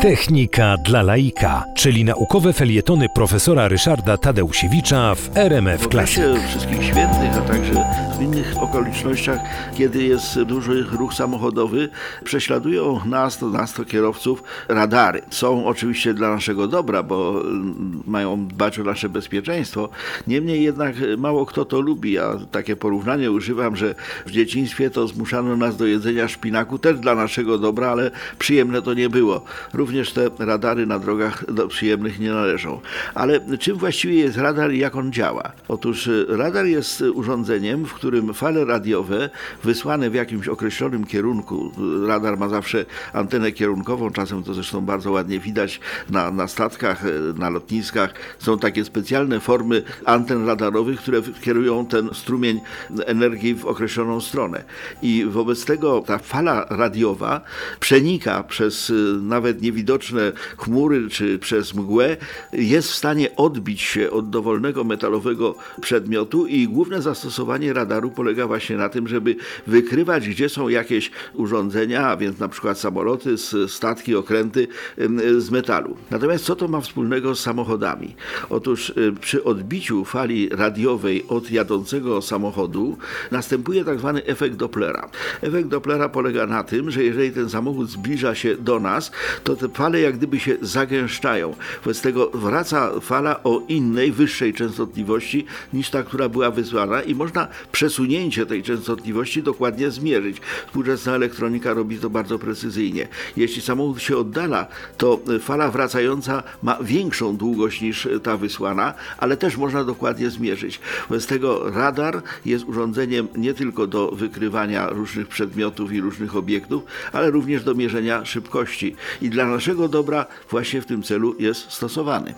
Technika dla laika, czyli naukowe felietony profesora Ryszarda Tadeusiewicza w RMF W Classic. okresie wszystkich świętych, a także w innych okolicznościach, kiedy jest duży ruch samochodowy, prześladują nas, to nas, to kierowców, radary. Są oczywiście dla naszego dobra, bo mm, mają dbać o nasze bezpieczeństwo. Niemniej jednak mało kto to lubi. Ja takie porównanie używam, że w dzieciństwie to zmuszano nas do jedzenia szpinaku też dla naszego dobra, ale przyjemne to nie było. Również te radary na drogach do przyjemnych nie należą. Ale czym właściwie jest radar i jak on działa? Otóż y, radar jest y, urządzeniem, w którym fale radiowe wysłane w jakimś określonym kierunku, y, radar ma zawsze antenę kierunkową, czasem to zresztą bardzo ładnie widać na, na statkach, na lotniskach, są takie specjalne formy anten radarowych, które kierują ten strumień energii w określoną stronę. I wobec tego ta fala radiowa przenika przez nawet niewidoczne chmury czy przez mgłę, jest w stanie odbić się od dowolnego metalowego przedmiotu i główne zastosowanie radaru polega właśnie na tym, żeby wykrywać, gdzie są jakieś urządzenia, a więc na przykład samoloty, statki, okręty z metalu. Natomiast co to ma wspólnego z samochodami? Otóż y, przy odbiciu fali radiowej od jadącego samochodu następuje tak zwany efekt Dopplera. Efekt Dopplera polega na tym, że jeżeli ten samochód zbliża się do nas, to te fale jak gdyby się zagęszczają. Wobec tego wraca fala o innej, wyższej częstotliwości niż ta, która była wysłana i można przesunięcie tej częstotliwości dokładnie zmierzyć. Współczesna elektronika robi to bardzo precyzyjnie. Jeśli samochód się oddala, to fala wracająca ma większą długość niż ta wysłana, ale też można dokładnie zmierzyć. Wobec tego radar jest urządzeniem nie tylko do wykrywania różnych przedmiotów i różnych obiektów, ale również do mierzenia szybkości. I dla naszego dobra właśnie w tym celu jest stosowany.